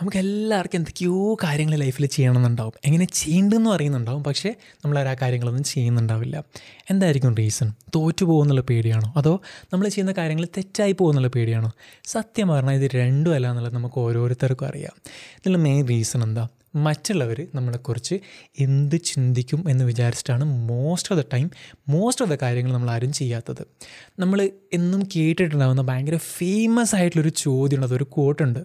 നമുക്ക് എല്ലാവർക്കും എന്തൊക്കെയോ കാര്യങ്ങൾ ലൈഫിൽ ചെയ്യണമെന്നുണ്ടാവും. എങ്ങനെ ചെയ്യേണ്ടതെന്ന് അറിയുന്നുണ്ടാവും. പക്ഷേ നമ്മൾ ആ കാര്യങ്ങളൊന്നും ചെയ്യുന്നുണ്ടാവില്ല. എന്തായിരിക്കും റീസൺ? തോറ്റു പോകുന്നുള്ള പേടിയാണോ? അതോ നമ്മൾ ചെയ്യുന്ന കാര്യങ്ങൾ തെറ്റായി പോകുന്നുള്ള പേടിയാണോ? സത്യം പറഞ്ഞാൽ ഇത് രണ്ടും അല്ല എന്നുള്ളത് നമുക്ക് ഓരോരുത്തർക്കും അറിയാം. ഇതിനുള്ള മെയിൻ റീസൺ എന്താ? മറ്റുള്ളവർ നമ്മളെക്കുറിച്ച് എന്ത് ചിന്തിക്കും എന്ന് വിചാരിച്ചിട്ടാണ് most of the time most of the കാര്യങ്ങൾ നമ്മൾ ആരും ചെയ്യാത്തത്. നമ്മൾ എന്നും കേട്ടിട്ടുണ്ടാകുന്ന ഭയങ്കര ഫേമസ് ആയിട്ടുള്ളൊരു ചോദ്യമുണ്ട്. അതൊരു കോട്ടുണ്ട്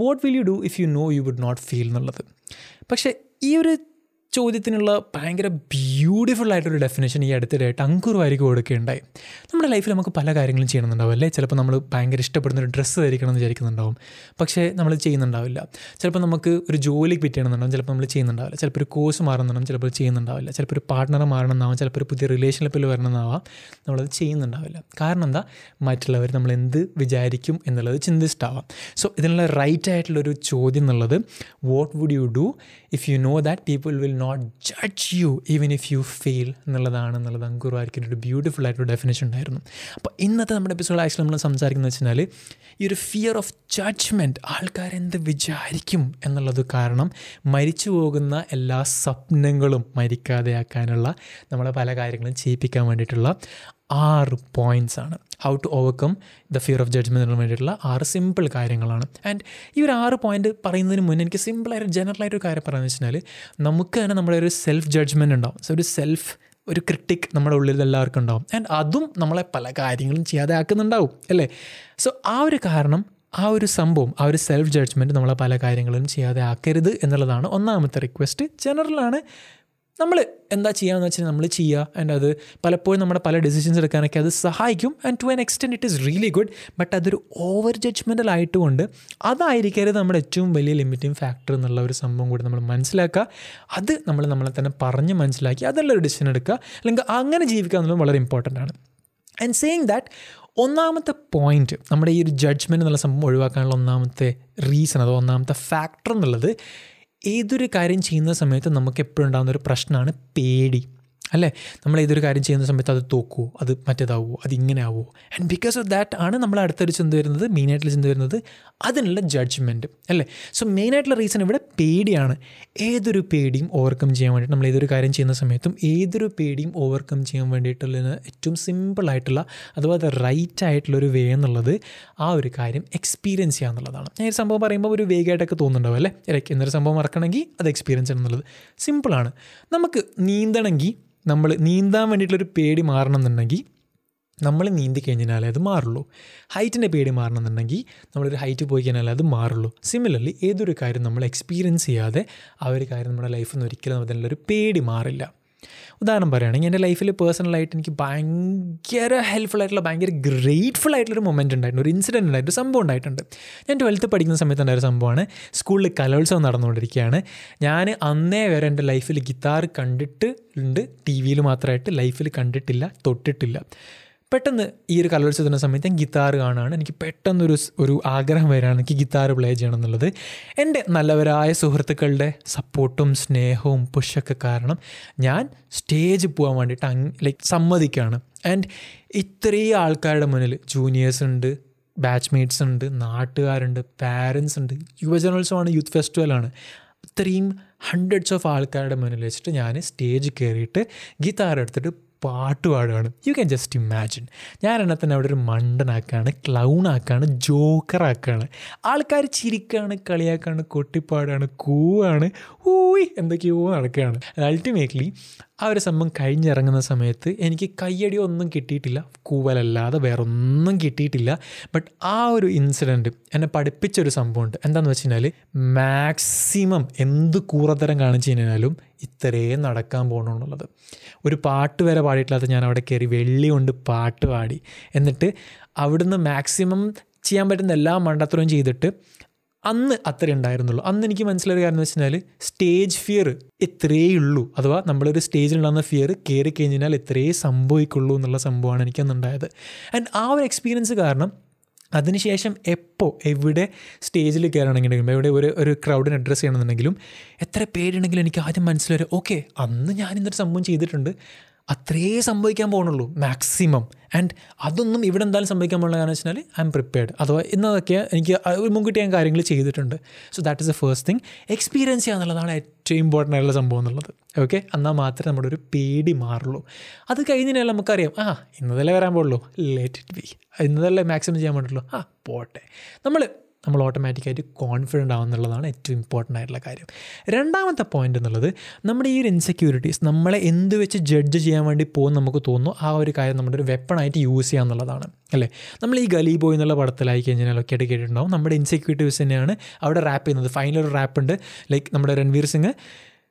what will you do if you know you would not feel എന്നുള്ളത്. പക്ഷേ ഈ ഒരു ചോദ്യത്തിനുള്ള ഭയങ്കര ബ്യൂട്ടിഫുൾ ആയിട്ടൊരു ഡെഫിനേഷൻ ഈ അടുത്തിടെയായിട്ട് അങ്കുർ വാരിക്ക് കൊടുക്കുകയുണ്ടായി. നമ്മുടെ ലൈഫിൽ നമുക്ക് പല കാര്യങ്ങളും ചെയ്യണമെന്നുണ്ടാവും അല്ലേ? ചിലപ്പോൾ നമ്മൾ ഭയങ്കര ഇഷ്ടപ്പെടുന്ന ഒരു ഡ്രസ്സ് ധരിക്കണം എന്ന് വിചാരിക്കുന്നുണ്ടാവും പക്ഷേ നമ്മൾ ചെയ്യുന്നുണ്ടാവില്ല. ചിലപ്പോൾ നമുക്ക് ഒരു ജോലിക്ക് പറ്റണമെന്നുണ്ടാവും ചിലപ്പോൾ നമ്മൾ ചെയ്യുന്നുണ്ടാവില്ല. ചിലപ്പോൾ ഒരു കോഴ്സ് മാറണമെന്നുണ്ടാവും ചിലപ്പോൾ ചെയ്യുന്നുണ്ടാവില്ല. ചിലപ്പോൾ ഒരു പാർട്ട്ണറെ മാറണമെന്നാവാം ചിലപ്പോൾ ഒരു പുതിയ റിലേഷൻഷിപ്പിൽ വരണമെന്നാവാം നമ്മളത് ചെയ്യുന്നുണ്ടാവില്ല. കാരണം എന്താ? മറ്റുള്ളവർ നമ്മൾ എന്ത് വിചാരിക്കും എന്നുള്ളത് ചിന്തിച്ചിട്ടാവാം. സോ ഇതിനുള്ള റൈറ്റ് ആയിട്ടുള്ളൊരു ചോദ്യം എന്നുള്ളത് what would you do if you know that people will not judge you even if you fail എന്നുള്ളതാണ് എന്നുള്ളത് അങ്കുർ ആയിരിക്കും ഒരു ബ്യൂട്ടിഫുൾ ആയിട്ടൊരു ഡെഫിനേഷൻ ഉണ്ടായിരുന്നു. അപ്പോൾ ഇന്നത്തെ നമ്മുടെ എപ്പിസോഡ് ആക്ച്വലി നമ്മൾ സംസാരിക്കുന്നത് വെച്ചാൽ ഈ ഒരു ഫിയർ ഓഫ് ജഡ്ജ്മെന്റ് ആൾക്കാരെന്ത് വിചാരിക്കും എന്നുള്ളത് കാരണം മരിച്ചു പോകുന്ന എല്ലാ സ്വപ്നങ്ങളും മരിക്കാതെയാക്കാനുള്ള നമ്മളെ പല കാര്യങ്ങളും ചെയ്യിപ്പിക്കാൻ വേണ്ടിയിട്ടുള്ള ആറ് പോയിന്റ്സ് ആണ്. How to overcome the fear of ജഡ്ജ്മെന്റിന് വേണ്ടിയിട്ടുള്ള ആറ് സിമ്പിൾ കാര്യങ്ങളാണ്. ആൻഡ് ഈ ഒരു ആറ് പോയിന്റ് പറയുന്നതിന് മുന്നേ എനിക്ക് സിമ്പിളായിട്ട് ജനറലായിട്ടൊരു കാര്യം പറയുന്നത് വെച്ചാൽ നമുക്ക് തന്നെ നമ്മുടെ ഒരു സെൽഫ് ജഡ്ജ്മെന്റ് ഉണ്ടാവും. സോ ഒരു സെൽഫ് ഒരു ക്രിട്ടിക് നമ്മുടെ ഉള്ളിൽ എല്ലാവർക്കും ഉണ്ടാവും. ആൻഡ് അതും നമ്മളെ പല കാര്യങ്ങളും ചെയ്യാതെ ആക്കുന്നുണ്ടാവും അല്ലേ? സോ ആ ഒരു കാരണം ആ ഒരു സംഭവം ആ ഒരു സെൽഫ് ജഡ്ജ്മെന്റ് നമ്മളെ പല കാര്യങ്ങളും ചെയ്യാതെ ആക്കരുത് എന്നുള്ളതാണ് ഒന്നാമത്തെ റിക്വസ്റ്റ് ജനറലാണ് നമ്മൾ എന്താ ചെയ്യാന്ന് വെച്ചാൽ നമ്മൾ ചെയ്യുക ആൻഡ് അത് പലപ്പോഴും നമ്മുടെ പല ഡിസിഷൻസ് എടുക്കാനൊക്കെ അത് സഹായിക്കും and to an extent it is really good but അതൊരു ഓവർ ജഡ്ജ്മെന്റൽ ആയിട്ടുകൊണ്ട് അതായിരിക്കരുത് നമ്മുടെ ഏറ്റവും വലിയ ലിമിറ്റിംഗ് ഫാക്ടർ എന്നുള്ള ഒരു സംഭവം കൂടി നമ്മൾ മനസ്സിലാക്കുക. അത് നമ്മൾ നമ്മളെ തന്നെ പറഞ്ഞ് മനസ്സിലാക്കി അതുള്ളൊരു ഡിസിഷൻ എടുക്കുക. അല്ലെങ്കിൽ അങ്ങനെ ജീവിക്കുക എന്നുള്ളത് വളരെ ഇമ്പോർട്ടന്റ് ആണ്. ആൻഡ് സെയിങ് ദാറ്റ് ഒന്നാമത്തെ പോയിന്റ് നമ്മുടെ ഈ ഒരു ജഡ്ജ്മെന്റ് എന്നുള്ള സംഭവം ഒഴിവാക്കാനുള്ള ഒന്നാമത്തെ റീസൺ അതോ ഒന്നാമത്തെ ഫാക്ടർ എന്നുള്ളത് ഏതൊരു കാര്യം ചെയ്യുന്ന സമയത്ത് നമുക്ക് എപ്പോഴും ഉണ്ടാകുന്ന ഒരു പ്രശ്നമാണ് പേടി. അല്ലേ? നമ്മൾ ഏതൊരു കാര്യം ചെയ്യുന്ന സമയത്ത് അത് തോക്കൂ അത് മറ്റേതാവോ അത് ഇങ്ങനെ ആവുമോ ആൻഡ് ബിക്കോസ് ഓഫ് ദാറ്റ് ആണ് നമ്മൾ അടുത്തൊരു ചിന്ത വരുന്നത് മെയിനായിട്ടുള്ള ചിന്ത വരുന്നത് അതിനുള്ള ജഡ്ജ്മെന്റ് അല്ലേ? സോ മെയിനായിട്ടുള്ള റീസൺ ഇവിടെ പേടിയാണ്. ഏതൊരു പേടിയും ഓവർകം ചെയ്യാൻ വേണ്ടിയിട്ട് നമ്മൾ ഏതൊരു കാര്യം ചെയ്യുന്ന സമയത്തും ഏതൊരു പേടിയും ഓവർകം ചെയ്യാൻ വേണ്ടിയിട്ടുള്ള ഏറ്റവും സിമ്പിളായിട്ടുള്ള അഥവാ അത് റൈറ്റ് ആയിട്ടുള്ളൊരു വേ എന്നുള്ളത് ആ ഒരു കാര്യം എക്സ്പീരിയൻസ് ചെയ്യുക എന്നുള്ളതാണ്. ഞാൻ ഒരു സംഭവം പറയുമ്പോൾ ഒരു വേഗമായിട്ടൊക്കെ തോന്നുന്നുണ്ടാവും അല്ലേ? ഇടയ്ക്ക് എന്നൊരു സംഭവം മറക്കണമെങ്കിൽ അത് എക്സ്പീരിയൻസ് ചെയ്യണം എന്നുള്ളത് സിമ്പിളാണ് നമുക്ക് നീന്തണമെങ്കിൽ നമ്മൾ നീന്താൻ വേണ്ടിയിട്ടുള്ളൊരു പേടി മാറണം എന്നുണ്ടെങ്കിൽ നമ്മൾ നീന്തി കഴിഞ്ഞാലേ അത് മാറുള്ളൂ. ഹൈറ്റിന്റെ പേടി മാറണമെന്നുണ്ടെങ്കിൽ നമ്മളൊരു ഹൈറ്റ് പോയി കഴിഞ്ഞാലേ അത് മാറുള്ളൂ. സിമിലർലി ഏതൊരു കാര്യം നമ്മൾ എക്സ്പീരിയൻസ് ചെയ്യാതെ ആ ഒരു കാര്യം നമ്മുടെ ലൈഫിൽ നിന്ന് ഒരിക്കലും അതിനുള്ളൊരു പേടി മാറില്ല. ഉദാഹരണം പറയുകയാണെങ്കിൽ എന്റെ ലൈഫിൽ പേഴ്സണലായിട്ട് എനിക്ക് ഭയങ്കര ഹെൽപ്ഫുൾ ആയിട്ടുള്ള ഭയങ്കര ഗ്രേറ്റ്ഫുൾ ആയിട്ടുള്ളൊരു മൊമെന്റ് ഉണ്ടായിട്ടുണ്ട്. ഒരു ഇൻസിഡന്റ് ഉണ്ടായിട്ട് ഒരു സംഭവം ഉണ്ടായിട്ടുണ്ട്. ഞാൻ ട്വൽത്ത് പഠിക്കുന്ന സമയത്ത് ഉണ്ടായ ഒരു സംഭവമാണ്. സ്കൂളിൽ കലോത്സവം നടന്നുകൊണ്ടിരിക്കുകയാണ്. ഞാൻ അന്നേ വരെ എന്റെ ലൈഫിൽ ഗിത്താർ കണ്ടിട്ട് ഉണ്ട് ടി വിയിൽ മാത്രമായിട്ട് ലൈഫിൽ കണ്ടിട്ടില്ല തൊട്ടിട്ടില്ല. പെട്ടെന്ന് ഈ ഒരു കലോത്സവത്തിന്റെ സമയത്ത് ഞാൻ ഗിത്താർ കാണുകയാണ് എനിക്ക് പെട്ടെന്നൊരു ഒരു ആഗ്രഹം വരികയാണ് എനിക്ക് ഗിത്താർ പ്ലേ ചെയ്യണം എന്നുള്ളത് എന്റെ നല്ലവരായ സുഹൃത്തുക്കളുടെ സപ്പോർട്ടും സ്നേഹവും പുഷൊക്കെ കാരണം ഞാൻ സ്റ്റേജ് പോകാൻ വേണ്ടിയിട്ട് അങ് ലൈക്ക് സമ്മതിക്കുകയാണ്. ആൻഡ് ഇത്രയും ആൾക്കാരുടെ മുന്നിൽ ജൂനിയേഴ്സ് ഉണ്ട് ബാച്ച്മേറ്റ്സ് ഉണ്ട് നാട്ടുകാരുണ്ട് പാരൻസ് ഉണ്ട്. യുവജനോത്സവമാണ് യൂത്ത് ഫെസ്റ്റിവലാണ്. ഇത്രയും ഹൺഡ്രഡ്സ് ഓഫ് ആൾക്കാരുടെ മുന്നിൽ വെച്ചിട്ട് ഞാൻ സ്റ്റേജ് കയറിയിട്ട് ഗിത്താർ എടുത്തിട്ട് പാട്ട് പാടുകയാണ് യു ക്യാൻ ജസ്റ്റ് ഇമാജിൻ ഞാൻ എന്നെ തന്നെ അവിടെ ഒരു മണ്ടനാക്കാണ് ക്ലൗണാക്കാണ് ജോക്കറാക്കാണ് ആൾക്കാർ ചിരിക്കാണ് കളിയാക്കാണ് കൊട്ടിപ്പാടാണ് കൂവാണ്. ഊയ് എന്തൊക്കെയോ നടക്കുകയാണ് അൾട്ടിമേറ്റ്ലി ആ ഒരു സംഭവം കഴിഞ്ഞിറങ്ങുന്ന സമയത്ത് എനിക്ക് കയ്യടി ഒന്നും കിട്ടിയിട്ടില്ല. കൂവലല്ലാതെ വേറെ ഒന്നും കിട്ടിയിട്ടില്ല. ബട്ട് ആ ഒരു ഇൻസിഡന്റ് എന്നെ പഠിപ്പിച്ചൊരു സംഭവമുണ്ട്. എന്താണെന്ന് വെച്ച് കഴിഞ്ഞാൽ മാക്സിമം എന്ത് കൂറത്തരം കാണിച്ചു കഴിഞ്ഞാലും ഇത്രയും നടക്കാൻ പോകണമെന്നുള്ളത് ഒരു പാട്ട് വരെ പാടിയിട്ടില്ലാത്ത ഞാൻ അവിടെ കയറി വെള്ളി കൊണ്ട് പാട്ട് പാടി. എന്നിട്ട് അവിടുന്ന് മാക്സിമം ചെയ്യാൻ പറ്റുന്ന എല്ലാ മണ്ടത്തരവും ചെയ്തിട്ട് അന്ന് അത്രേ ഉണ്ടായിരുന്നുള്ളൂ. അന്ന് എനിക്ക് മനസ്സിലായ കാര്യം എന്ന് വെച്ചാൽ സ്റ്റേജ് ഫിയർ എത്രയേ ഉള്ളൂ. അഥവാ നമ്മളൊരു സ്റ്റേജിലുണ്ടാകുന്ന ഫിയർ കയറി കഴിഞ്ഞാൽ എത്രയേ സംഭവിക്കുള്ളൂ എന്നുള്ള സംഭവമാണ് എനിക്കന്നുണ്ടായത് ആൻഡ് ആ ഒരു എക്സ്പീരിയൻസ് കാരണം അതിനുശേഷം എപ്പോൾ എവിടെ സ്റ്റേജിൽ കയറണമെന്നുണ്ടെങ്കിലും എവിടെ ഒരു ഒരു ക്രൗഡിനെ അഡ്രസ്സ് ചെയ്യണമെന്നുണ്ടെങ്കിലും എത്ര പേരുണ്ടെങ്കിലും എനിക്ക് ആദ്യം മനസ്സിലായി ഓക്കെ അന്ന് ഞാൻ ഇന്നൊരു സംഭവം ചെയ്തിട്ടുണ്ട്. അത്രേ സംഭവിക്കാൻ പോകുന്നുള്ളൂ മാക്സിമം ആൻഡ് അതൊന്നും ഇവിടെ എന്തായാലും സംഭവിക്കാൻ പോകുന്ന കാരണം വെച്ചാൽ ഐ എം പ്രിപ്പയർഡ് അഥവാ ഇന്നതൊക്കെ എനിക്ക് ഒരു മുൻകൂട്ടി ഞാൻ കാര്യങ്ങൾ ചെയ്തിട്ടുണ്ട്. So that is a first thing experience ചെയ്യുക എന്നുള്ളതാണ് ഏറ്റവും ഇമ്പോർട്ടന്റ് ആയിട്ടുള്ള സംഭവം എന്നുള്ളത്. ഓക്കെ എന്നാൽ മാത്രമേ നമ്മുടെ ഒരു പേടി മാറുള്ളൂ. അത് കഴിഞ്ഞാൽ നമുക്കറിയാം ആ ഇന്നതല്ലേ വരാൻ പോകുള്ളൂ ലേറ്റ് ഇറ്റ് ബി ഇന്നതല്ലേ മാക്സിമം ചെയ്യാൻ പറ്റുള്ളൂ ആ പോട്ടെ. നമ്മൾ നമ്മൾ ഓട്ടോമാറ്റിക്കായിട്ട് കോൺഫിഡന്റ് ആവുന്നുള്ളതാണ് ഏറ്റവും ഇമ്പോർട്ടന്റ് ആയിട്ടുള്ള കാര്യം. രണ്ടാമത്തെ പോയിന്റ് എന്നുള്ളത് നമ്മുടെ ഈ ഒരു ഇൻസെക്യൂരിറ്റീസ് നമ്മളെ എന്ത് വെച്ച് ജഡ്ജ് ചെയ്യാൻ വേണ്ടി പോകും നമുക്ക് തോന്നുന്നു ആ ഒരു കാര്യം നമ്മുടെ ഒരു വെപ്പണായിട്ട് യൂസ് ചെയ്യുക എന്നുള്ളതാണ് അല്ലേ? നമ്മൾ ഈ ഗലി ബോയ് എന്നുള്ള പടത്തിലായി കഴിഞ്ഞാൽ ഒക്കെ കേട്ടിട്ടുണ്ടാവും നമ്മുടെ ഇൻസെക്യൂരിറ്റീവ്സ് തന്നെയാണ് അവിടെ റാപ്പ് ചെയ്യുന്നത്. ഫൈനൽ ഒരു റാപ്പ് ഉണ്ട്. ലൈക്ക് നമ്മുടെ രൺവീർ സിംഗ്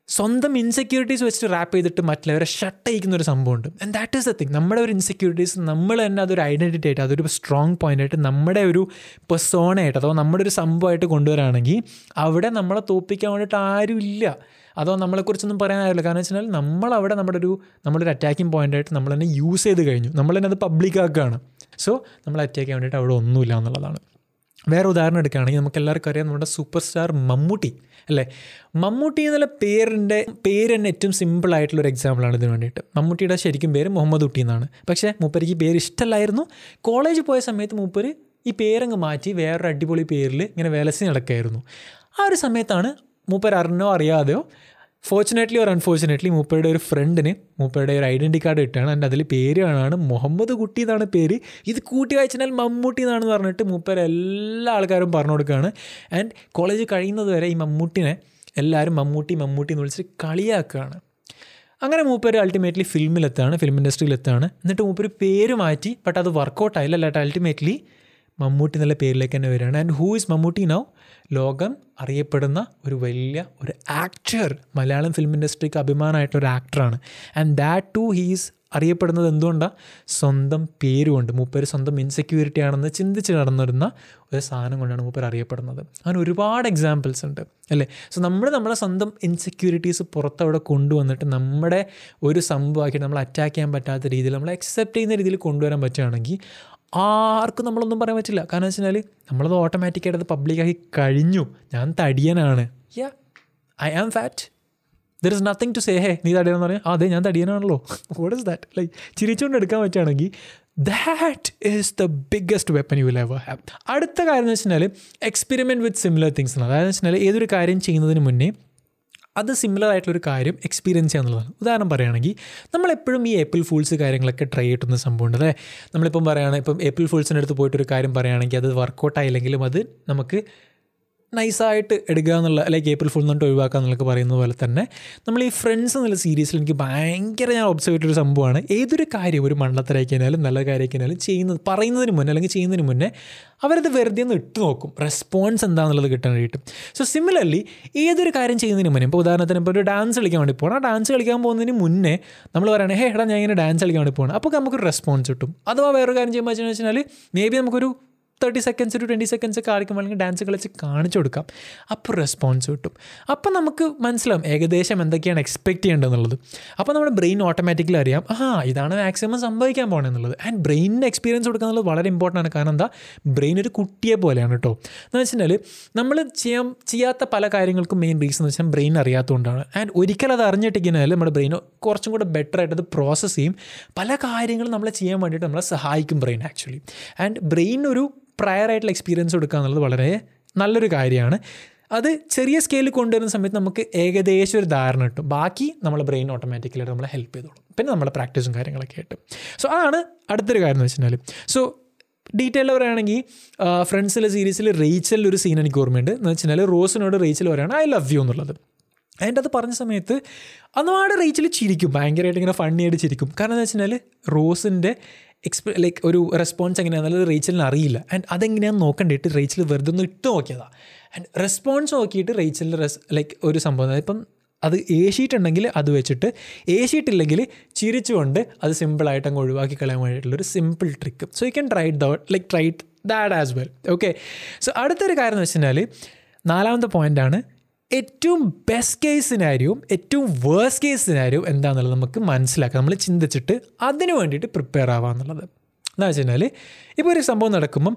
സ്വന്തം ഇൻസെക്യൂരിറ്റീസ് വെച്ചിട്ട് റാപ്പ് ചെയ്തിട്ട് മറ്റുള്ളവരെ ഷട്ട് അയക്കുന്ന ഒരു സംഭവമുണ്ട്. And that is the thing നമ്മുടെ ഒരു ഇൻസെക്യൂരിറ്റീസ് നമ്മൾ തന്നെ അതൊരു ഐഡന്റിറ്റി ആയിട്ട് അതൊരു സ്ട്രോങ് പോയിന്റ് ആയിട്ട് നമ്മുടെ ഒരു പെർസോണയായിട്ട് അഥവാ നമ്മുടെ ഒരു സംഭവമായിട്ട് കൊണ്ടുവരാണെങ്കിൽ അവിടെ നമ്മളെ തോപ്പിക്കാൻ വേണ്ടിയിട്ട് ആരുമില്ല. അതോ നമ്മളെക്കുറിച്ചൊന്നും പറയാനാവില്ല കാരണം വെച്ചാൽ നമ്മളവിടെ നമ്മുടെ ഒരു നമ്മളൊരു അറ്റാക്കിംഗ് പോയിന്റ് ആയിട്ട് നമ്മൾ തന്നെ യൂസ് ചെയ്ത് കഴിഞ്ഞു. നമ്മൾ തന്നെ അത് പബ്ലിക്കാക്കുകയാണ് സോ നമ്മൾ അറ്റാക്ക് ചെയ്യാൻ വേണ്ടിയിട്ട് അവിടെ ഒന്നുമില്ല എന്നുള്ളതാണ്. വേറെ ഉദാഹരണം എടുക്കുകയാണെങ്കിൽ നമുക്ക് എല്ലാവർക്കും അറിയാം നമ്മുടെ സൂപ്പർ സ്റ്റാർ മമ്മൂട്ടി അല്ലേ? മമ്മൂട്ടി എന്നുള്ള പേരിന്റെ പേര് തന്നെ ഏറ്റവും സിമ്പിൾ ആയിട്ടുള്ള ഒരു എക്സാമ്പിളാണ് ഇതിന് വേണ്ടിയിട്ട്. മമ്മൂട്ടിയുടെ ശരിക്കും പേര് മുഹമ്മദ് കുട്ടി എന്നാണ്. പക്ഷേ മൂപ്പരിക്ക് പേര് ഇഷ്ടമല്ലായിരുന്നു. കോളേജ് പോയ സമയത്ത് മൂപ്പര് ഈ പേരങ്ങ് മാറ്റി വേറൊരു അടിപൊളി പേരിൽ ഇങ്ങനെ വിലസി നടക്കുകയായിരുന്നു ആ ഒരു സമയത്താണ് മൂപ്പർ അറിഞ്ഞോ അറിയാതെയോ ഫോർച്ചുനേറ്റ്ലി ഓർ അൺഫോർച്ചുനേറ്റ്ലി മൂപ്പയുടെ ഒരു ഫ്രണ്ടിന് മൂപ്പയുടെ ഒരു ഐഡന്റി കാർഡ് ഇട്ടാണ് എന്റെ അതിൽ പേര് കാണാണ് മുഹമ്മദ് കുട്ടി എന്നാണ് പേര്. ഇത് കൂട്ടി വായിച്ചാൽ മമ്മൂട്ടി എന്നാണെന്ന് പറഞ്ഞിട്ട് മൂപ്പയുടെ എല്ലാ ആൾക്കാരും പറഞ്ഞു കൊടുക്കുകയാണ്. ആൻഡ് കോളേജ് കഴിയുന്നത് വരെ ഈ മമ്മൂട്ടിനെ എല്ലാവരും മമ്മൂട്ടി മമ്മൂട്ടി എന്ന് വിളിച്ചിട്ട് കളിയാക്കുകയാണ്. അങ്ങനെ മൂപ്പര് അൾട്ടിമേറ്റ്ലി ഫിലിമിലെത്താണ് ഫിലിം ഇൻഡസ്ട്രിയിലെത്താണ് എന്നിട്ട് മൂപ്പര് പേര് മാറ്റി ബട്ട് അത് വർക്കൗട്ടായില്ല അല്ലാട്ട് അൾട്ടിമേറ്റ്ലി മമ്മൂട്ടി എന്നുള്ള പേരിലേക്ക് തന്നെ വരികയാണ്. And who is Mammootty now ലോകം അറിയപ്പെടുന്ന ഒരു വലിയ ഒരു ആക്ടർ മലയാളം ഫിലിം ഇൻഡസ്ട്രിക്ക് അഭിമാനമായിട്ടുള്ള ഒരു ആക്ടറാണ് ആൻഡ് ദാറ്റ് ടു ഹീസ് അറിയപ്പെടുന്നത് എന്തുകൊണ്ടാണ് സ്വന്തം പേരുകൊണ്ട്. മൂപ്പര് സ്വന്തം ഇൻസെക്യൂരിറ്റി ആണെന്ന് ചിന്തിച്ച് നടന്നിരുന്ന ഒരു സാധനം കൊണ്ടാണ് മൂപ്പർ അറിയപ്പെടുന്നത്. അങ്ങനെ ഒരുപാട് എക്സാമ്പിൾസ് ഉണ്ട് അല്ലേ? സോ നമ്മൾ നമ്മുടെ സ്വന്തം ഇൻസെക്യൂരിറ്റീസ് പുറത്തവിടെ കൊണ്ടുവന്നിട്ട് നമ്മുടെ ഒരു സംഭവമാക്കി നമ്മൾ അറ്റാക്ക് ചെയ്യാൻ പറ്റാത്ത രീതിയിൽ നമ്മൾ അക്സെപ്റ്റ് ചെയ്യുന്ന രീതിയിൽ കൊണ്ടുവരാൻ പറ്റുകയാണെങ്കിൽ ആർക്കും നമ്മളൊന്നും പറയാൻ പറ്റില്ല. കാരണം വെച്ച് കഴിഞ്ഞാൽ നമ്മളത് ഓട്ടോമാറ്റിക്കായിട്ട് അത് പബ്ലിക്കാക്കി കഴിഞ്ഞു. ഞാൻ തടിയനാണ്. Yeah I am fat there is nothing to say hey നീ തടിയെന്ന് പറഞ്ഞാൽ അതെ ഞാൻ തടിയനാണല്ലോ. വാട്ട് ഇസ് ദാറ്റ് ലൈക്ക് ചിരിച്ചുകൊണ്ട് എടുക്കാൻ പറ്റുകയാണെങ്കിൽ that is the biggest weapon you will ever have അടുത്ത കാര്യം എന്ന് വെച്ചാൽ എക്സ്പെരിമെന്റ് വിത്ത് സിമിലർ തിങ്സ് അതായത് വെച്ചാൽ ഏതൊരു കാര്യം ചെയ്യുന്നതിന് മുന്നേ അത് സിമിലർ ആയിട്ടുള്ളൊരു കാര്യം എക്സ്പീരിയൻസ് ചെയ്യുക എന്നുള്ളതാണ് ഉദാഹരണം പറയുകയാണെങ്കിൽ നമ്മളെപ്പോഴും ഈ ഏപ്പിൾ ഫൂൾസ് കാര്യങ്ങളൊക്കെ ട്രൈ ചെയ്തിട്ടുന്ന സംഭവമുണ്ട് അല്ലേ? നമ്മളിപ്പം പറയുകയാണ് ഇപ്പം ഏപ്പിൾ ഫൂൾസിന്റെ അടുത്ത് പോയിട്ട് ഒരു കാര്യം പറയുകയാണെങ്കിൽ അത് വർക്കൗട്ട് ആയില്ലെങ്കിലും അത് നമുക്ക് നൈസായിട്ട് എടുക്കുക എന്നുള്ള ലൈക്ക് ഏപ്രിൽ ഫുൾ എന്നിട്ട് ഒഴിവാക്കുക എന്നൊക്കെ പറയുന്ന പോലെ തന്നെ നമ്മൾ ഈ ഫ്രണ്ട്സ് എന്നുള്ള സീരീസിൽ എനിക്ക് ഭയങ്കര ഞാൻ ഒബ്സർവ് ചെയ്തിട്ടൊരു സംഭവമാണ്. ഏതൊരു കാര്യം ഒരു മണ്ടത്തരായിക്കഴിഞ്ഞാലും നല്ല കാര്യമായിക്കഴിഞ്ഞാലും ചെയ്യുന്നത് പറയുന്നതിന് മുന്നേ അല്ലെങ്കിൽ ചെയ്യുന്നതിന് മുന്നേ അവരത് വെറുതെ ഒന്ന് ഇട്ട് നോക്കും. റെസ്പോൺസ് എന്താണെന്നുള്ളത് കിട്ടാൻ വേണ്ടിയിട്ട്. സോ സിമിലർലി ഏതൊരു കാര്യം ചെയ്യുന്നതിന് മുന്നേ ഇപ്പോൾ ഉദാഹരണത്തിന് ഇപ്പോൾ ഒരു ഡാൻസ് കളിക്കാൻ വേണ്ടി പോകണം ആ ഡാൻസ് കളിക്കാൻ പോകുന്നതിന് മുന്നേ നമ്മൾ പറയുകയാണ് ഹേ എടാ ഞാൻ ഇങ്ങനെ ഡാൻസ് കളിക്കാൻ വേണ്ടി പോകണം അപ്പോൾ നമുക്കൊരു റെസ്പോൺസ് കിട്ടും. അഥവാ വേറൊരു കാര്യം ചെയ്യുമ്പോൾ വെച്ചാൽ മേ ബി നമുക്കൊരു തേർട്ടി സെക്കൻഡ്സ് ഒരു ട്വന്റി സെക്കൻഡ്സ് ഒക്കെ ആയിരിക്കും അല്ലെങ്കിൽ ഡാൻസ് കളിച്ച് കാണിച്ചു കൊടുക്കാം. അപ്പോൾ റെസ്പോൺസ് കിട്ടും. അപ്പോൾ നമുക്ക് മനസ്സിലാവും ഏകദേശം എന്തൊക്കെയാണ് എക്സ്പെക്ട് ചെയ്യേണ്ടതെന്നുള്ളത്. അപ്പോൾ നമ്മുടെ ബ്രെയിൻ ഓട്ടോമാറ്റിക്കലി അറിയാം ആ ഇതാണ് മാക്സിമം സംഭവിക്കാൻ പോകണമെന്നുള്ളത് ആൻഡ് ബ്രെയിനിന് എക്സ്പീരിയൻസ് കൊടുക്കുക എന്നുള്ളത് വളരെ ഇമ്പോർട്ടന്റ് ആണ്. കാരണം എന്താ? ബ്രെയിൻ ഒരു കുട്ടിയെ പോലെയാണ് കേട്ടോ എന്ന് വെച്ചിട്ടുണ്ടെങ്കിൽ നമ്മൾ ചെയ്യാൻ ചെയ്യാത്ത പല കാര്യങ്ങൾക്കും മെയിൻ റീസൺ എന്ന് വെച്ചാൽ ബ്രെയിൻ അറിയാത്തതുകൊണ്ടാണ്. ആൻഡ് ഒരിക്കൽ അത് അറിഞ്ഞിട്ടിരിക്കുന്നതിൽ നമ്മുടെ ബ്രെയിൻ കുറച്ചും കൂടെ ബെറ്റർ ആയിട്ട് അത് പ്രോസസ്സ് ചെയ്യും. പല കാര്യങ്ങളും നമ്മളെ ചെയ്യാൻ വേണ്ടിയിട്ട് നമ്മളെ സഹായിക്കും ബ്രെയിൻ ആക്ച്വലി ആൻഡ് ബ്രെയിൻ ഒരു പ്രയർ ആയിട്ടുള്ള എക്സ്പീരിയൻസ് കൊടുക്കുക എന്നുള്ളത് വളരെ നല്ലൊരു കാര്യമാണ്. അത് ചെറിയ സ്കെയിലിൽ കൊണ്ടുവരുന്ന സമയത്ത് നമുക്ക് ഏകദേശം ഒരു ധാരണ കിട്ടും. ബാക്കി നമ്മളെ ബ്രെയിൻ ഓട്ടോമാറ്റിക്കലി നമ്മളെ ഹെൽപ്പ് ചെയ്തോളും. പിന്നെ നമ്മളെ പ്രാക്ടീസും കാര്യങ്ങളൊക്കെ ആയിട്ട്. സോ അതാണ് അടുത്തൊരു കാര്യം എന്ന് വെച്ചിട്ടുണ്ടെങ്കിൽ സോ ഡീറ്റെയിൽ പറയുകയാണെങ്കിൽ ഫ്രണ്ട്സിലെ സീരീസിൽ റേച്ചലിൽ ഒരു സീൻ എനിക്ക് ഓർമ്മയുണ്ട്. എന്ന് വെച്ചാൽ റോസിനോട് റീച്ചൽ പറയുകയാണ് ഐ ലവ് യു എന്നുള്ളത്. അതിന്റെ അത് പറഞ്ഞ സമയത്ത് അന്നപാട് റീച്ചിൽ ചിരിക്കും. ഭയങ്കരമായിട്ട് ഇങ്ങനെ ഫണ്ണി ആയിട്ട് ചിരിക്കും. കാരണം എന്താ വെച്ചാൽ റോസിന്റെ എക്സ്പെ ലൈക്ക് ഒരു റെസ്പോൺസ് എങ്ങനെയാണെന്നുള്ളത് റേച്ചലിന് അറിയില്ല. ആൻഡ് അതെങ്ങനെയാണെന്ന് നോക്കണ്ടിട്ട് റേച്ചിൽ വെറുതെ ഒന്ന് ഇട്ട് നോക്കിയതാണ് ആൻഡ് റെസ്പോൺസ് നോക്കിയിട്ട് റേച്ചലിന്റെ റെസ് ലൈക്ക് ഒരു സംഭവം ഇപ്പം അത് ഏശിയിട്ടുണ്ടെങ്കിൽ അത് വെച്ചിട്ട് ഏശിയിട്ടില്ലെങ്കിൽ ചിരിച്ചുകൊണ്ട് അത് സിമ്പിളായിട്ട് അങ്ങ് ഒഴിവാക്കി കളയാൻ വേണ്ടിയിട്ടുള്ളൊരു simple trick so you can try the like try that as well okay so അടുത്തൊരു കാര്യം എന്ന് വെച്ച് നാലാമത്തെ പോയിന്റാണ് ഏറ്റവും ബെസ്റ്റ് കേസ് ഏറ്റവും വേഴ്സ് കേസ് എന്താണെന്നുള്ളത് നമുക്ക് മനസ്സിലാക്കാം. നമ്മൾ ചിന്തിച്ചിട്ട് അതിന് വേണ്ടിയിട്ട് പ്രിപ്പയർ ആവുക എന്നുള്ളത്. എന്താ വെച്ച് കഴിഞ്ഞാൽ ഇപ്പോൾ ഒരു സംഭവം നടക്കുമ്പം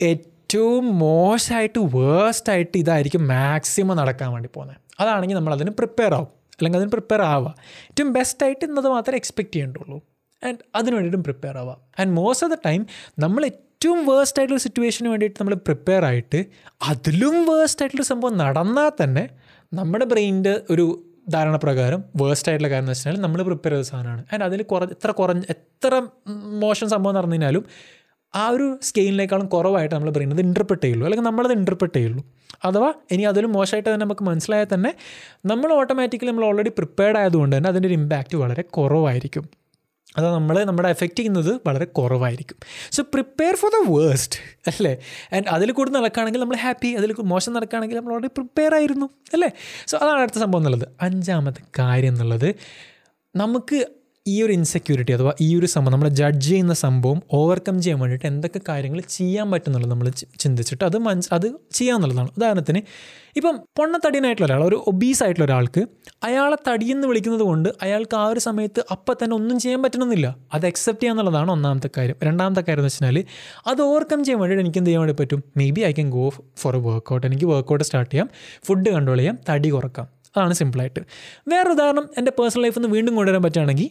ഏറ്റവും മോശമായിട്ട് വേഴ്സ്റ്റായിട്ട് ഇതായിരിക്കും മാക്സിമം നടക്കാൻ വേണ്ടി പോകുന്നത്. അതാണെങ്കിൽ നമ്മൾ അതിന് പ്രിപ്പയർ ആവും. അല്ലെങ്കിൽ അതിന് പ്രിപ്പയർ ആവുക ഏറ്റവും ബെസ്റ്റായിട്ട് ഇന്നത് മാത്രമേ എക്സ്പെക്റ്റ് ചെയ്യേണ്ടുള്ളൂ. ആൻഡ് അതിന് വേണ്ടിയിട്ടും പ്രിപ്പയർ ആവുക and most of the time നമ്മൾ ഏറ്റവും വേഴ്സ്റ്റ് ആയിട്ടുള്ള സിറ്റുവേഷന് വേണ്ടിയിട്ട് നമ്മൾ പ്രിപ്പയർ ആയിട്ട് അതിലും വേഴ്സ്റ്റ് ആയിട്ടുള്ള സംഭവം നടന്നാൽ തന്നെ നമ്മുടെ ബ്രെയിനിന്റെ ഒരു ധാരണ പ്രകാരം വേഴ്സ്റ്റ് ആയിട്ടുള്ള കാര്യം എന്ന് വെച്ചാൽ നമ്മൾ പ്രിപ്പയർ ചെയ്ത സാധനമാണ്. ആൻഡ് അതിൽ കുറ എത്ര കുറഞ്ഞ എത്ര മോശം സംഭവം നടന്നു കഴിഞ്ഞാലും ആ ഒരു സ്കെയിലിനേക്കാളും കുറവായിട്ട് നമ്മൾ ബ്രെയിൻ അത് ഇന്റർപ്രറ്റ് ചെയ്യുള്ളൂ. അല്ലെങ്കിൽ നമ്മളത് ഇന്റർപ്രറ്റ് ചെയ്യുള്ളൂ. അഥവാ ഇനി അതിലും മോശമായിട്ട് തന്നെ നമുക്ക് മനസ്സിലായാൽ തന്നെ നമ്മൾ ഓട്ടോമാറ്റിക്കലി നമ്മൾ ഓൾറെഡി പ്രിപ്പയർഡ് ആയതുകൊണ്ട് തന്നെ അതിന്റെ ഒരു ഇമ്പാക്റ്റ് വളരെ കുറവായിരിക്കും. അത് നമ്മൾ നമ്മുടെ എഫക്റ്റ് ചെയ്യുന്നത് വളരെ കുറവായിരിക്കും. So prepare for the worst അല്ലേ? ആൻഡ് അതിൽ കൂടുതൽ നടക്കുകയാണെങ്കിൽ നമ്മൾ ഹാപ്പി അതിൽ മോശം നടക്കുകയാണെങ്കിൽ നമ്മൾ ഓൾറെഡി പ്രിപ്പയർ ആയിരുന്നു അല്ലേ? സോ അതാണ് അടുത്ത സംഭവം എന്നുള്ളത്. അഞ്ചാമത്തെ കാര്യം എന്നുള്ളത്. നമുക്ക് ഈ ഒരു ഇൻസെക്യൂരിറ്റി അഥവാ ഈ ഒരു സംഭവം നമ്മൾ ജഡ്ജ് ചെയ്യുന്ന സംഭവം ഓവർകം ചെയ്യാൻ വേണ്ടിയിട്ട് എന്തൊക്കെ കാര്യങ്ങൾ ചെയ്യാൻ പറ്റുന്നുള്ളത് നമ്മൾ ചിന്തിച്ചിട്ട് അത് മനസ് അത് ചെയ്യാമെന്നുള്ളതാണ് ഉദാഹരണത്തിന് ഇപ്പം പൊണ്ണത്തടിയനായിട്ടുള്ള ഒരാൾ ഒരു ഒബീസ് ആയിട്ടുള്ള ഒരാൾക്ക് അയാളെ തടിയെന്ന് വിളിക്കുന്നത് കൊണ്ട് അയാൾക്ക് ആ ഒരു സമയത്ത് അപ്പം തന്നെ ഒന്നും ചെയ്യാൻ പറ്റണമെന്നില്ല. അത് അക്സെപ്റ്റ് ചെയ്യാന്നുള്ളതാണ് ഒന്നാമത്തെ കാര്യം. രണ്ടാമത്തെ കാര്യം എന്ന് വെച്ചാൽ അത് ഓവർകം ചെയ്യാൻ വേണ്ടിയിട്ട് എനിക്ക് എന്ത് ചെയ്യാൻ വേണ്ടി പറ്റും? Maybe I can go for a workout എനിക്ക് വർക്കൗട്ട് സ്റ്റാർട്ട് ചെയ്യാം. ഫുഡ് കൺട്രോൾ ചെയ്യാം. തടി കുറക്കാം. അതാണ് സിമ്പിളായിട്ട്. വേറൊരു ഉദാഹരണം എന്റെ പേഴ്സണൽ ലൈഫിൽ നിന്ന് വീണ്ടും കൊണ്ടുവരാൻ പറ്റുകയാണെങ്കിൽ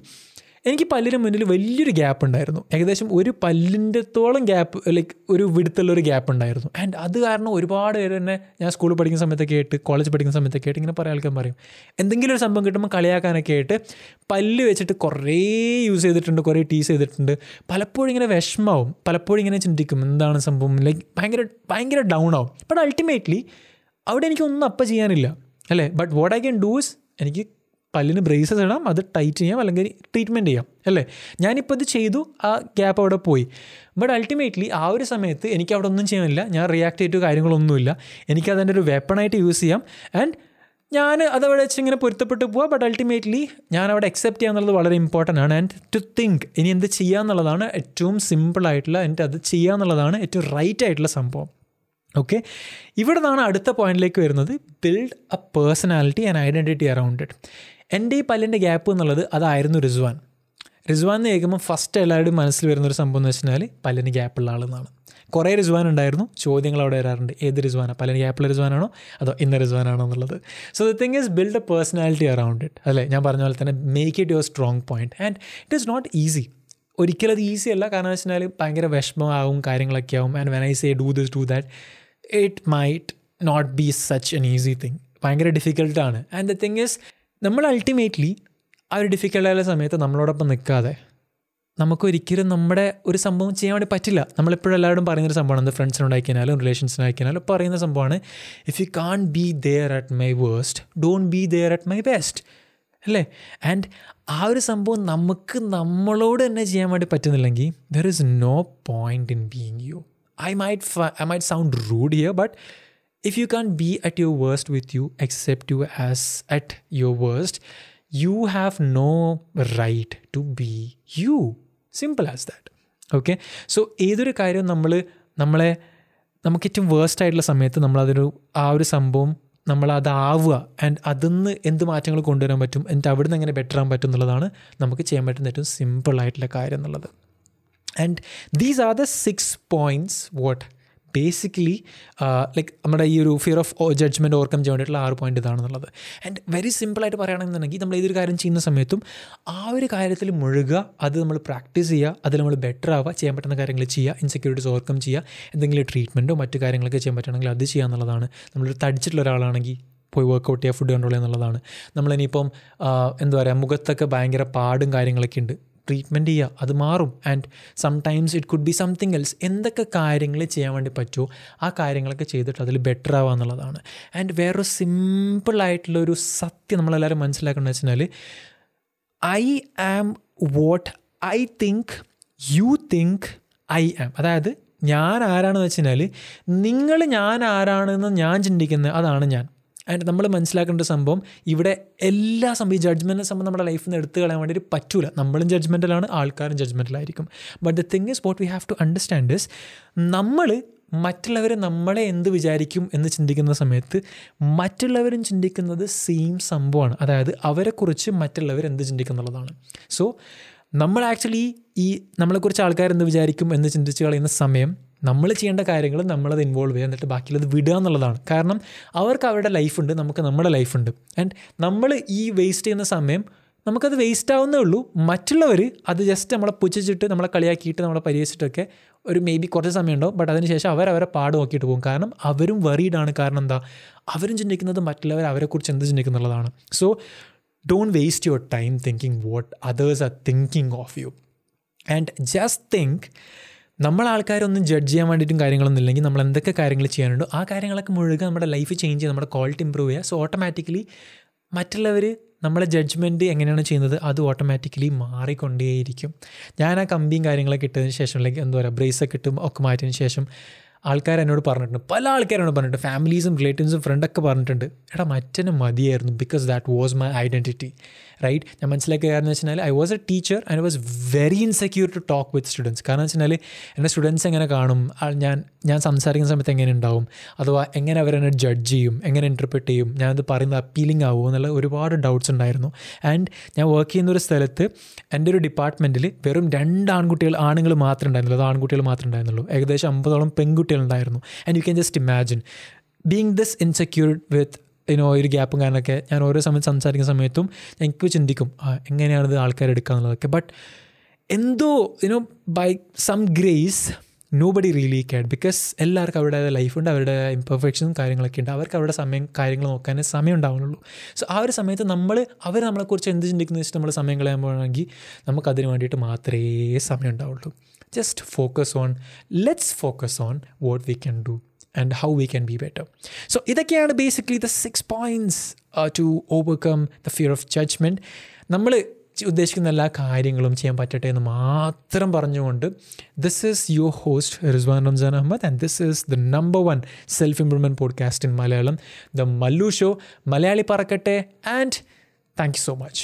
എനിക്ക് പല്ലിന് മുന്നിൽ വലിയൊരു ഗ്യാപ്പ് ഉണ്ടായിരുന്നു. ഏകദേശം ഒരു പല്ലിന്റെ തോളം ഗ്യാപ്പ് ലൈക്ക് ഒരു വിടുത്തുള്ള ഒരു ഗ്യാപ്പ് ഉണ്ടായിരുന്നു. ആൻഡ് അത് കാരണം ഒരുപാട് പേര് തന്നെ ഞാൻ സ്കൂളിൽ പഠിക്കുന്ന സമയത്തൊക്കെ ആയിട്ട് കോളേജ് പഠിക്കുന്ന സമയത്തൊക്കെ ആയിട്ട് ഇങ്ങനെ പറയാൻ ആൾക്കാർ പറയും. എന്തെങ്കിലും ഒരു സംഭവം കിട്ടുമ്പോൾ കളിയാക്കാനൊക്കെ ആയിട്ട് പല്ല് വെച്ചിട്ട് കുറേ യൂസ് ചെയ്തിട്ടുണ്ട് കുറേ ടീസ് ചെയ്തിട്ടുണ്ട്. പലപ്പോഴും ഇങ്ങനെ വിഷമാവും. പലപ്പോഴും ഇങ്ങനെ ചിന്തിക്കും എന്താണ് സംഭവം? ലൈക്ക് ഭയങ്കര ഭയങ്കര ഡൗൺ ആവും. ബട്ട് അൾട്ടിമേറ്റ്ലി അവിടെ എനിക്കൊന്നും അപ്പം ചെയ്യാനില്ല. അല്ലേ? But what I can do എനിക്ക് പല്ലിന് ബ്രേസസ് ഇടാം അത് ടൈറ്റ് ചെയ്യാം അല്ലെങ്കിൽ ട്രീറ്റ്മെന്റ് ചെയ്യാം അല്ലേ? ഞാനിപ്പോൾ ഇത് ചെയ്തു ആ ഗ്യാപ്പ് അവിടെ പോയി. ബട്ട് അൾട്ടിമേറ്റ്ലി ആ ഒരു സമയത്ത് എനിക്ക് അവിടെ ഒന്നും ചെയ്യാനില്ല. ഞാൻ റിയാക്ട് ചെയ്തിട്ട് കാര്യങ്ങളൊന്നുമില്ല. എനിക്ക് അതിന്റെ ഒരു വെപ്പണായിട്ട് യൂസ് ചെയ്യാം. ആൻഡ് ഞാൻ അതവിടെ വെച്ച് ഇങ്ങനെ പൊരുത്തപ്പെട്ട് പോവാം. ബട്ട് അൾട്ടിമേറ്റ്ലി ഞാൻ അവിടെ അക്സെപ്റ്റ് ചെയ്യുക എന്നുള്ളത് വളരെ ഇമ്പോർട്ടന്റ് ആണ്. ആൻഡ് ടു തിങ്ക് ഇനി എന്ത് ചെയ്യുക എന്നുള്ളതാണ് ഏറ്റവും സിമ്പിളായിട്ടുള്ള എന്റെ അത് ചെയ്യുക എന്നുള്ളതാണ് ഏറ്റവും റൈറ്റ് ആയിട്ടുള്ള സംഭവം. ഓക്കെ ഇവിടെ നിന്നാണ് അടുത്ത പോയിന്റിലേക്ക് വരുന്നത്. Build a personality and identity around it എന്റെ ഈ പല്ലിന്റെ ഗ്യാപ്പ് എന്നുള്ളത് അതായിരുന്നു റിസ്വാൻ. റിസ്വാൻ എന്ന് കേൾക്കുമ്പോൾ ഫസ്റ്റ് എല്ലാവരുടെയും മനസ്സിൽ വരുന്നൊരു സംഭവം എന്ന് വെച്ചാൽ പല്ലിന് ഗ്യാപ്പുള്ള ആളെന്നാണ്. കുറേ റിസ്വാൻ ഉണ്ടായിരുന്നു. ചോദ്യങ്ങൾ അവിടെ വരാറുണ്ട്. ഏത് റിസ്വാനാണ് പല്ലിന് ഗ്യാപ്പുള്ള റിസ്വാനാണോ? അതോ ഇന്ന റിസ്വാനാണോ എന്നുള്ളത്. So the thing is build a personality around it അല്ലേ? ഞാൻ പറഞ്ഞ പോലെ തന്നെ make it your strong point and it is not easy ഒരിക്കലും അത് ഈസി അല്ല. കാരണം വെച്ചാൽ ഭയങ്കര വിഷമമാവും കാര്യങ്ങളൊക്കെ ആവും. And when I say do this do that it might not be such an easy thing ഭയങ്കര ഡിഫിക്കൽട്ടാണ് ആൻഡ് ദ തിങ് ഇസ് നമ്മൾ അൾട്ടിമേറ്റ്ലി ആ ഒരു ഡിഫിക്കൽട്ടായ സമയത്ത് നമ്മളോടൊപ്പം നിൽക്കാതെ നമുക്കൊരിക്കലും നമ്മുടെ ഒരു സംഭവം ചെയ്യാൻ വേണ്ടി പറ്റില്ല. നമ്മളെപ്പോഴും എല്ലാവരും പറയുന്നൊരു സംഭവമാണ് അത് ഫ്രണ്ട്സിനുണ്ടാക്കിയാലും റിലേഷൻസിനാക്കിയാലും പറയുന്ന സംഭവമാണ് if you can't be there at my worst don't be there at my best അല്ലേ? ആൻഡ് ആ ഒരു സംഭവം നമുക്ക് നമ്മളോട് തന്നെ ചെയ്യാൻ വേണ്ടി പറ്റുന്നില്ലെങ്കിൽ there is no point in being you I fi- I might sound rude here, but if you can't be at your worst with you accept you as at your worst you have no right to be you. Simple as that. Okay so ഏതൊരു കാര്യവും നമ്മൾ നമ്മളെ നമുക്ക് ഏറ്റവും waste ആയിട്ടുള്ള സമയത്ത് നമ്മളതൊരു ആ ഒരു സംഭവം നമ്മൾ അതാവുക ആൻഡ് അതിന്ന് എന്ത് മാറ്റങ്ങൾ കൊണ്ടുവരാൻ പറ്റും എന്നിട്ട് അവിടുന്ന് എങ്ങനെ ബെറ്റർ ആകാൻ പറ്റും എന്നുള്ളതാണ് നമുക്ക് ചെയ്യാൻ പറ്റുന്ന ഏറ്റവും സിമ്പിൾ ആയിട്ടുള്ള കാര്യം എന്നുള്ളത്. And these are the six points what basically like നമ്മുടെ ഈ ഒരു ഫിയർ ഓഫ് ജഡ്ജ്മെന്റ് ഓവർകം ചെയ്യാൻ വേണ്ടിയിട്ടുള്ള ആറ് പോയിന്റ് ഇതാണെന്നുള്ളത്. ആൻഡ് വെരി സിമ്പിളായിട്ട് പറയുകയാണെന്നുണ്ടെങ്കിൽ നമ്മൾ ഏതൊരു കാര്യം ചെയ്യുന്ന സമയത്തും ആ ഒരു കാര്യത്തിൽ മുഴുകുക അത് നമ്മൾ പ്രാക്ടീസ് ചെയ്യുക അതിൽ നമ്മൾ ബെറ്റർ ആവുക ചെയ്യാൻ പറ്റുന്ന കാര്യങ്ങൾ ചെയ്യുക ഇൻസെക്യൂരിറ്റീസ് ഓവർകം ചെയ്യുക എന്തെങ്കിലും ട്രീറ്റ്മെന്റോ മറ്റു കാര്യങ്ങളൊക്കെ ചെയ്യാൻ പറ്റുകയാണെങ്കിൽ അത് ചെയ്യുക എന്നുള്ളതാണ്. നമ്മളൊരു തടിച്ചിട്ടുള്ള ഒരാളാണെങ്കിൽ പോയി വർക്കൗട്ട് ചെയ്യുക ഫുഡ് കൺട്രോൾ ചെയ്യുക എന്നുള്ളതാണ്. നമ്മളിനിയിപ്പം എന്താ പറയുക മുഖത്തൊക്കെ ഭയങ്കര പാടും കാര്യങ്ങളൊക്കെ ഉണ്ട്. ട്രീറ്റ്മെന്റ് ചെയ്യുക അത് മാറും. And sometimes it could be something else എന്തൊക്കെ കാര്യങ്ങൾ ചെയ്യാൻ വേണ്ടി പറ്റുമോ ആ കാര്യങ്ങളൊക്കെ ചെയ്തിട്ട് അതിൽ ബെറ്റർ ആവുക എന്നുള്ളതാണ്. ആൻഡ് വേറൊരു സിമ്പിളായിട്ടുള്ളൊരു സത്യം നമ്മളെല്ലാവരും മനസ്സിലാക്കണമെന്ന് വെച്ചാൽ I am what I think you think I am അതായത് ഞാൻ ആരാണെന്ന് വെച്ച് കഴിഞ്ഞാൽ നിങ്ങൾ ഞാൻ ആരാണെന്ന് ഞാൻ ചിന്തിക്കുന്നത് അതാണ് ഞാൻ. ആൻഡ് നമ്മൾ മനസ്സിലാക്കേണ്ട സംഭവം ഇവിടെ എല്ലാ സംഭവം ഈ ജഡ്ജ്മെന്റിനെ സംഭവം നമ്മുടെ ലൈഫിൽ നിന്ന് എടുത്തു കളയാൻ വേണ്ടി പറ്റൂല. നമ്മളും ജഡ്ജ്മെന്റലാണ് ആൾക്കാരും ജഡ്ജ്മെന്റലായിരിക്കും but the thing is what we have to understand is നമ്മൾ മറ്റുള്ളവർ നമ്മളെ എന്ത് വിചാരിക്കും എന്ന് ചിന്തിക്കുന്ന സമയത്ത് മറ്റുള്ളവരും ചിന്തിക്കുന്നത് സെയിം സംഭവമാണ്. അതായത് അവരെക്കുറിച്ച് മറ്റുള്ളവർ എന്ത് ചിന്തിക്കുന്നുള്ളതാണ് സോ നമ്മൾ ആക്ച്വലി ഈ നമ്മളെക്കുറിച്ച് ആൾക്കാർ എന്ത് വിചാരിക്കും എന്ന് ചിന്തിച്ച് കളയുന്ന സമയം നമ്മൾ ചെയ്യേണ്ട കാര്യങ്ങൾ നമ്മളത് ഇൻവോൾവ് ചെയ്യുക എന്നിട്ട് ബാക്കിയുള്ളത് വിടുക എന്നുള്ളതാണ്. കാരണം അവർക്ക് അവരുടെ ലൈഫുണ്ട് നമുക്ക് നമ്മുടെ ലൈഫുണ്ട് ആൻഡ് നമ്മൾ ഈ വേസ്റ്റ് ചെയ്യുന്ന സമയം നമുക്കത് വേസ്റ്റ് ആവുന്നേ ഉള്ളൂ. മറ്റുള്ളവർ അത് ജസ്റ്റ് നമ്മളെ പുച്ഛിച്ചിട്ട് നമ്മളെ കളിയാക്കിയിട്ട് നമ്മളെ പരിഹസിച്ചിട്ടൊക്കെ ഒരു മേ ബി കുറച്ച് സമയം ഉണ്ടാവും ബട്ട് അതിനുശേഷം അവർ അവരെ പാട് നോക്കിയിട്ട് പോകും. കാരണം അവരും വറീഡാണ് കാരണം എന്താ? അവരും ചിന്തിക്കുന്നത് മറ്റുള്ളവർ അവരെക്കുറിച്ച് എന്ത് ചിന്തിക്കുന്നുള്ളതാണ് so don't waste your time thinking what others are thinking of you and just think നമ്മൾ ആൾക്കാരൊന്നും ജഡ്ജ് ചെയ്യാൻ വേണ്ടിയിട്ടും കാര്യങ്ങളൊന്നും ഇല്ലെങ്കിൽ നമ്മൾ എന്തൊക്കെ കാര്യങ്ങൾ ചെയ്യാനുണ്ടോ ആ കാര്യങ്ങളൊക്കെ മുഴുകൻ നമ്മുടെ ലൈഫ് ചേഞ്ച് ചെയ്യുക നമ്മുടെ ക്വാളിറ്റി ഇമ്പ്രൂവ് ചെയ്യുക. സോ ഓട്ടോമാറ്റിക്കലി മറ്റുള്ളവർ നമ്മളെ ജഡ്ജ്മെന്റ് എങ്ങനെയാണ് ചെയ്യുന്നത് അത് ഓട്ടോമാറ്റിക്കലി മാറിക്കൊണ്ടേയിരിക്കും. ഞാൻ ആ കമ്പിയും കാര്യങ്ങളൊക്കെ ഇട്ടതിന് ശേഷം അല്ലെങ്കിൽ എന്താ പറയുക ബ്രേസൊക്കെ ഇട്ടും ഒക്കെ മാറ്റിയതിന് ശേഷം ആൾക്കാർ എന്നോട് പറഞ്ഞിട്ടുണ്ട്. പല ആൾക്കാരോട് പറഞ്ഞിട്ടുണ്ട്. ഫാമിലീസും റിലേറ്റീവ്സും ഫ്രണ്ടൊക്കെ പറഞ്ഞിട്ടുണ്ട്. എടാ മറ്റനും മതിയായിരുന്നു because that was my identity right ഞാൻ മനസ്സിലാക്കിയ കാരണം വെച്ചാൽ I was a teacher and was very insecure to talk with students കാരണം വെച്ചാൽ എന്റെ സ്റ്റുഡൻസ് എങ്ങനെ കാണും? ഞാൻ ഞാൻ സംസാരിക്കുന്ന സമയത്ത് എങ്ങനെ ഉണ്ടാവും? അഥവാ എങ്ങനെ അവരെന്നെ ജഡ്ജ് ചെയ്യും? എങ്ങനെ ഇന്റർപ്രിറ്റ് ചെയ്യും? ഞാനത് പറയുന്നത് അപ്പീലിംഗ് ആവുമോ എന്നുള്ള ഒരുപാട് ഡൗട്ട്സ് ഉണ്ടായിരുന്നു. ആൻഡ് ഞാൻ വർക്ക് ചെയ്യുന്ന ഒരു സ്ഥലത്ത് എന്റെ ഒരു ഡിപ്പാർട്ട്മെന്റിൽ വെറും രണ്ട് ആൺകുട്ടികൾ ആണുങ്ങൾ മാത്രമേ ഉണ്ടായിരുന്നുള്ളൂ. അത് ആൺകുട്ടികൾ മാത്രമേ ഉണ്ടായിരുന്നുള്ളൂ. ഏകദേശം അമ്പതോളം പെൺകുട്ടികളുണ്ടായിരുന്നു and you can just imagine being this insecure with ഇനോ ഒരു ഗ്യാപ്പും കാരണമൊക്കെ ഞാൻ ഓരോ സമയത്ത് സംസാരിക്കുന്ന സമയത്തും എനിക്ക് ചിന്തിക്കും എങ്ങനെയാണിത് ആൾക്കാർ എടുക്കുക എന്നുള്ളതൊക്കെ? ബട്ട് എന്തോ you know by some grace nobody really cared because എല്ലാവർക്കും അവരുടെ ലൈഫുണ്ട് അവരുടെ ഇംപെർഫെക്ഷനും കാര്യങ്ങളൊക്കെ ഉണ്ട്. അവർക്ക് അവരുടെ സമയം കാര്യങ്ങൾ നോക്കാനേ സമയം ഉണ്ടാവുന്നുള്ളൂ. സോ ആ ഒരു സമയത്ത് നമ്മൾ അവർ നമ്മളെക്കുറിച്ച് എന്ത് ചിന്തിക്കുന്നു വെച്ചിട്ട് നമ്മൾ സമയം കളയാൻ പോകണമെങ്കിൽ നമുക്കതിന് വേണ്ടിയിട്ട് മാത്രമേ സമയം ഉണ്ടാവുള്ളൂ. Just focus on let's focus on what we can do and how we can be better so ഇതൊക്കെയാണ് basically the six points to overcome the fear of judgment നമ്മൾ ഉദ്ദേശിക്കുന്ന എല്ലാ കാര്യങ്ങളും ചെയ്യാൻ പറ്റട്ടെ എന്ന് മാത്രം പറഞ്ഞുകൊണ്ട് this is your host Rizwan Ramzan Ahammad and this is the number one self improvement podcast in Malayalam the Mallu show Malayali Parakkatte and thank you so much